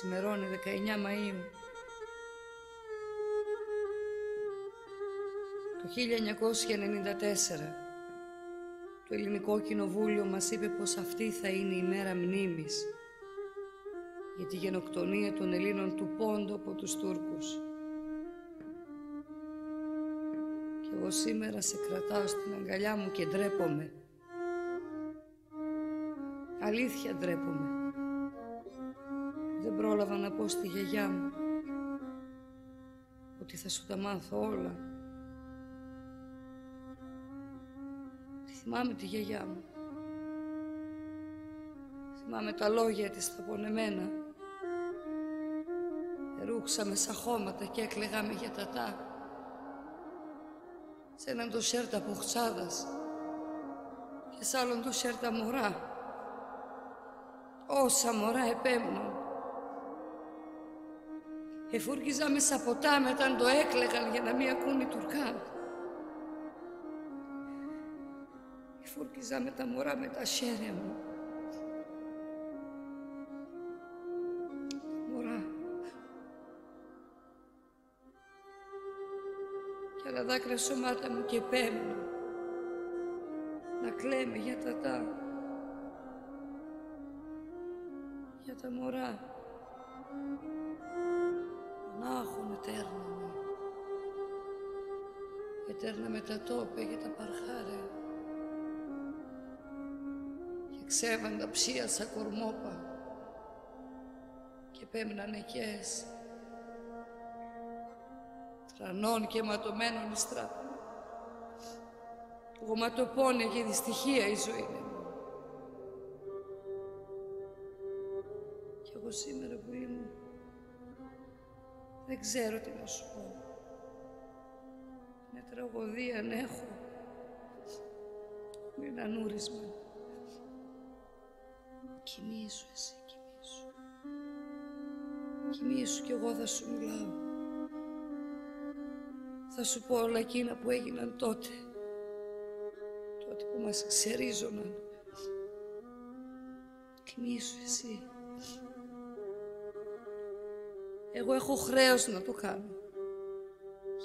Σημερώνει 19 Μαΐου. Το 1994 το Ελληνικό Κοινοβούλιο μας είπε πως αυτή θα είναι η μέρα μνήμης για τη γενοκτονία των Ελλήνων του Πόντου από τους Τούρκους. Και εγώ σήμερα σε κρατάω στην αγκαλιά μου και ντρέπομαι. Αλήθεια ντρέπομαι. Δεν πρόλαβα να πω στη γιαγιά μου ότι θα σου τα μάθω όλα. Θυμάμαι τη γιαγιά μου. Θυμάμαι τα λόγια της τα πονεμένα. Ρούξαμε σαν χώματα και έκλεγαμε για τατά. Σε έναν το σέρτα ποχτσάδας και σ' άλλον το σέρτα μωρά. Όσα μωρά επέμνουν. Εφούρκιζα με ποτά μετά το έκλεγαν για να μην ακούν οι Τουρκάν. Εφούρκιζα με τα μωρά με τα σέρια μου. Μωρά. Κι άλλα δάκρυα σωμάτα μου και πέμνω. Να κλαίμε για τα τα. Για τα μωρά. Μονάχων ετέρνα μου. Ετέρνα με τα τόπε για τα παρχάρια. Και ξέβαν τα ψία σαν κορμόπα. Και πέμναν εκές. Τρανών και ματωμένων στράπων. Γοματοπόνια και δυστυχία η ζωή είναι μου. Κι εγώ σήμερα που ήμουν δεν ξέρω τι να σου πω. Είναι τραγωδία αν έχω. Είναι ένα νούρισμα. Κοιμήσου εσύ, κοιμήσου. Κοιμήσου κι εγώ θα σου μιλάω. Θα σου πω όλα εκείνα που έγιναν τότε. Τότε που μας ξερίζωναν. Κοιμήσου εσύ. Εγώ έχω χρέος να το κάνω.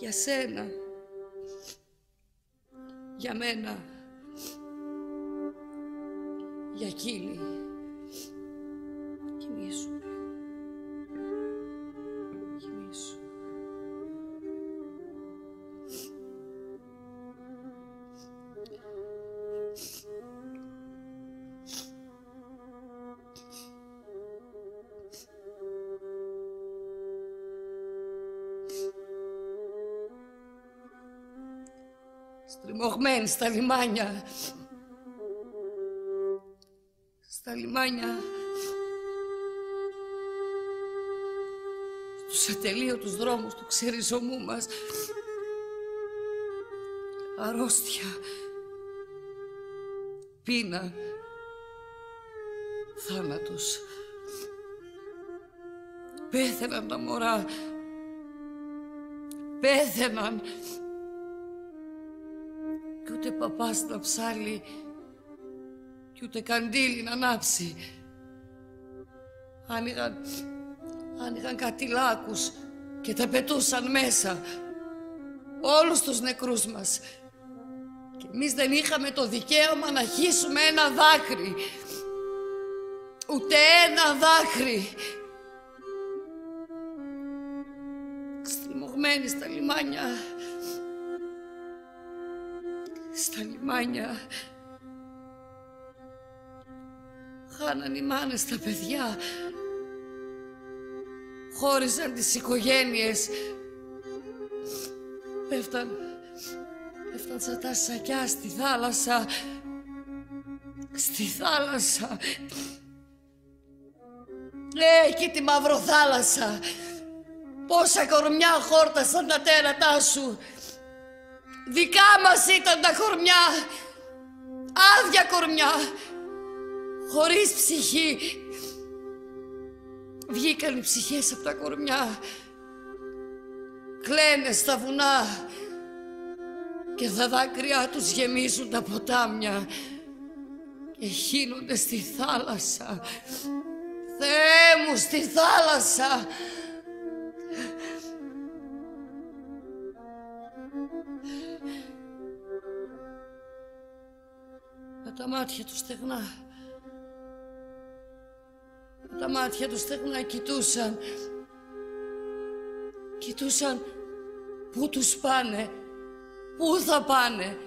Για σένα. Για μένα. Για εκείνη. Κοιμήσου. Κοιμήσου. Στριμωγμένη στα λιμάνια. Στα λιμάνια. Στους ατελείωτους δρόμους του ξεριζωμού μας. Αρρώστια. Πείνα. Θάνατος. Πέθαιναν τα μωρά. Πέθαιναν. Κι ούτε παπάς να ψάλει κι ούτε καντήλι να ανάψει. Άνοιγαν, άνοιγαν κατηλάκους και τα πετούσαν μέσα. Όλους τους νεκρούς μας. Και εμείς δεν είχαμε το δικαίωμα να χύσουμε ένα δάκρυ. Ούτε ένα δάκρυ. Στριμωγμένοι στα λιμάνια. Στα λιμάνια. Χάναν οι μάνες τα παιδιά. Χώριζαν τις οικογένειες. Πέφταν, πέφταν σαν τα σακιά στη θάλασσα. Στη θάλασσα. Ε, εκεί τη μαυροθάλασσα. Πόσα κορμιά χόρτασαν τα τέρατά σου. Δικά μας ήταν τα κορμιά. Άδεια κορμιά. Χωρίς ψυχή. Βγήκαν οι ψυχές από τα κορμιά. Κλαίνε στα βουνά. Και τα δάκρυά τους γεμίζουν τα ποτάμια. Και χύνονται στη θάλασσα. Θεέ μου στη θάλασσα. Τα μάτια του στεγνά. Με τα μάτια του στεγνά κοιτούσαν. Κοιτούσαν πού τους πάνε, πού θα πάνε,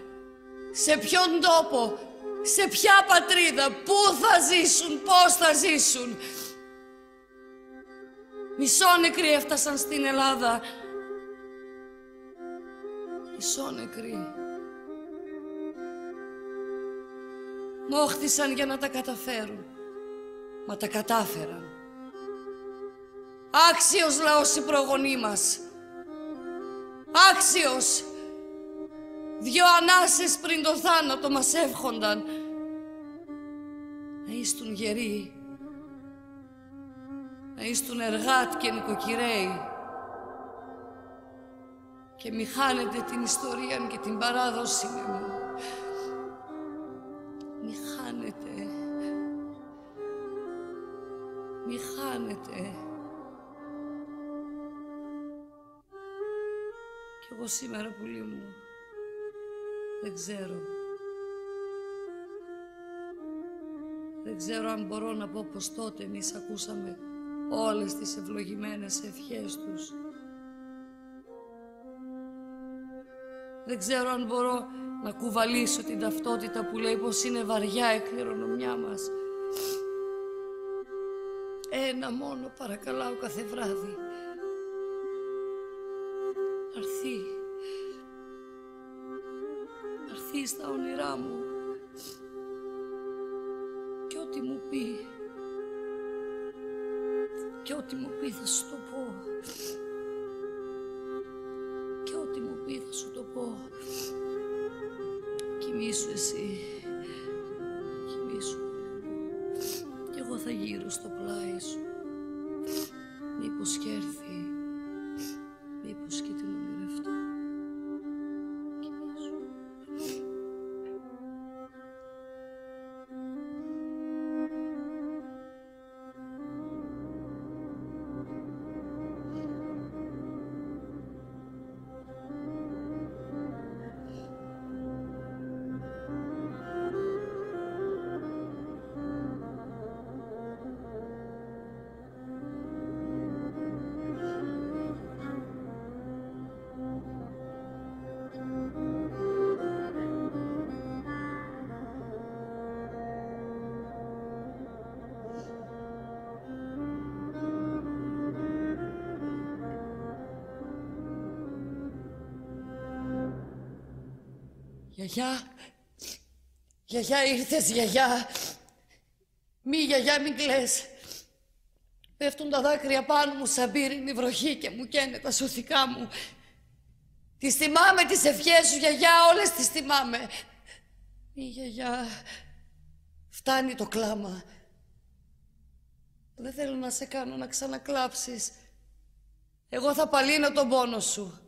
σε ποιον τόπο, σε ποια πατρίδα, πού θα ζήσουν, πώς θα ζήσουν. Μισόνεκροι έφτασαν στην Ελλάδα. Μισόνεκροι. Μόχθησαν για να τα καταφέρουν. Μα τα κατάφεραν. Άξιος λαός η προγονή μας. Άξιος. Δυο ανάσες πριν το θάνατο μας εύχονταν να ίστουν γεροί, να ίστουν εργάτ και νοικοκυρέοι και μη χάνετε την ιστορία και την παράδοση μου. Μη χάνετε. Μη χάνετε. Κι εγώ σήμερα πουλί μου δεν ξέρω. Δεν ξέρω αν μπορώ να πω πως τότε εμείς ακούσαμε όλες τις ευλογημένες ευχές τους. Δεν ξέρω αν μπορώ να κουβαλήσω την ταυτότητα που λέει πως είναι βαριά η κληρονομιά μας. Ένα μόνο παρακαλάω κάθε βράδυ. Αρθεί. Αρθεί στα όνειρά μου. Και ό,τι μου πει. Και ό,τι μου πει θα σου το πω. Και ό,τι μου πει θα σου το πω. Κοιμήσου εσύ. Κοιμήσου. Κι εγώ θα γύρω στο πλάι σου. Μήπως και έρθει. Γιαγιά, γιαγιά ήρθες γιαγιά. Μη γιαγιά μην κλαις. Πέφτουν τα δάκρυα πάνω μου σαν πύρινη βροχή και μου καίνε τα σωθικά μου. Τις θυμάμαι τις ευχές σου γιαγιά, όλες τις θυμάμαι. Μη γιαγιά, φτάνει το κλάμα. Δεν θέλω να σε κάνω να ξανακλάψεις. Εγώ θα παλύνω τον πόνο σου.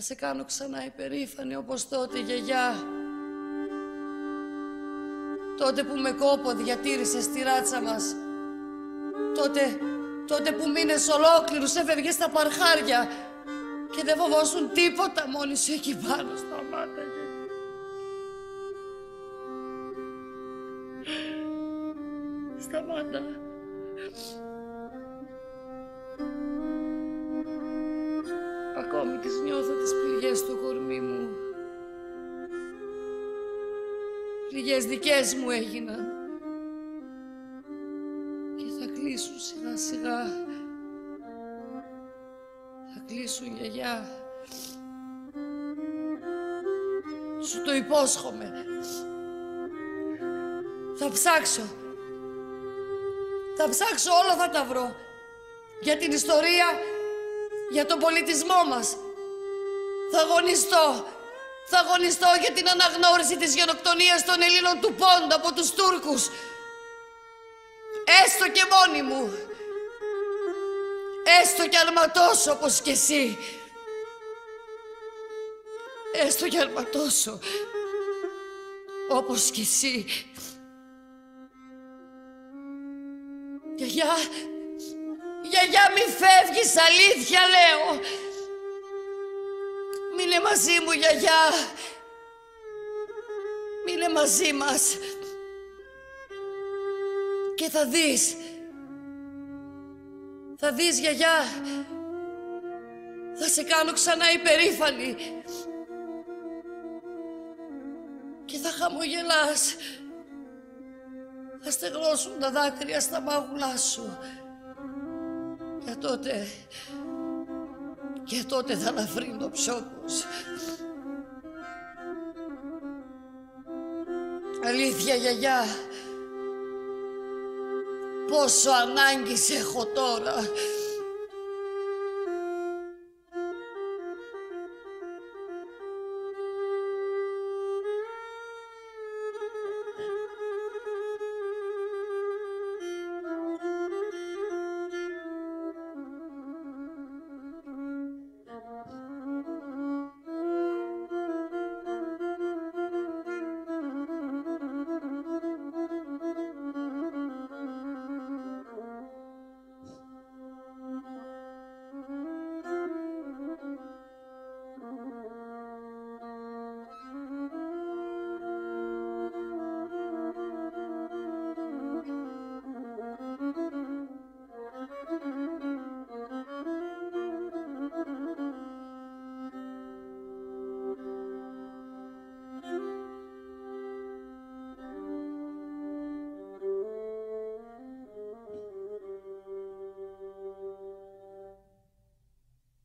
Θα σε κάνω ξανά υπερήφανη όπως τότε, γιαγιά. Τότε που με κόπο διατήρησες τη ράτσα μας. Τότε, τότε που μήνες ολόκληρους έφευγες στα παρχάρια και δεν φοβόσουν τίποτα μόνοι σου εκεί πάνω στα Ακόμη τις νιώθω τις πληγές του κορμί μου. Πληγές δικές μου έγιναν. Και θα κλείσουν σιγά σιγά. Θα κλείσουν γιαγιά. Σου το υπόσχομαι. Θα ψάξω. Θα ψάξω όλα θα τα βρω. Για την ιστορία για τον πολιτισμό μας. Θα αγωνιστώ. Θα αγωνιστώ για την αναγνώριση της γενοκτονίας των Ελλήνων του Πόντα από τους Τούρκους. Έστω και μόνη μου. Έστω και αρματώσω όπως κι εσύ. Έστω και αρματώσω όπως κι εσύ. Γιαγιά, γιαγιά μη φεύγεις, αλήθεια λέω. Μείνε μαζί μου, γιαγιά. Μείνε μαζί μας. Και θα δεις. Θα δεις, γιαγιά. Θα σε κάνω ξανά υπερήφανη. Και θα χαμογελάς. Θα στεγνώσουν τα δάκρυα στα μάγουλά σου. Και τότε... Και τότε θα αναφρύνει το ψόκος. Αλήθεια, γιαγιά. Πόσο ανάγκης σε έχω τώρα.